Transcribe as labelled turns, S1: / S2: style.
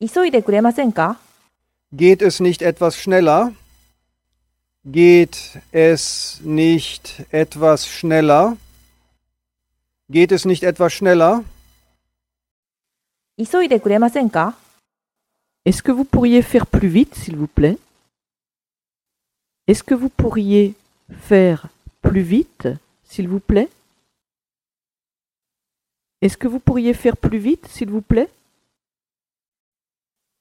S1: 急いでくれませんか
S2: Geht es nicht etwas schneller? Geht es nicht etwas schneller? Geht es nicht etwas schneller?
S1: 急いでくれませんか
S3: Est-ce que vous pourriez faire plus vite, s'il vous plaît Est-ce que vous pourriez faire plus vite, s'il vous plaît Est-ce que vous pourriez faire plus vite, s'il vous plaît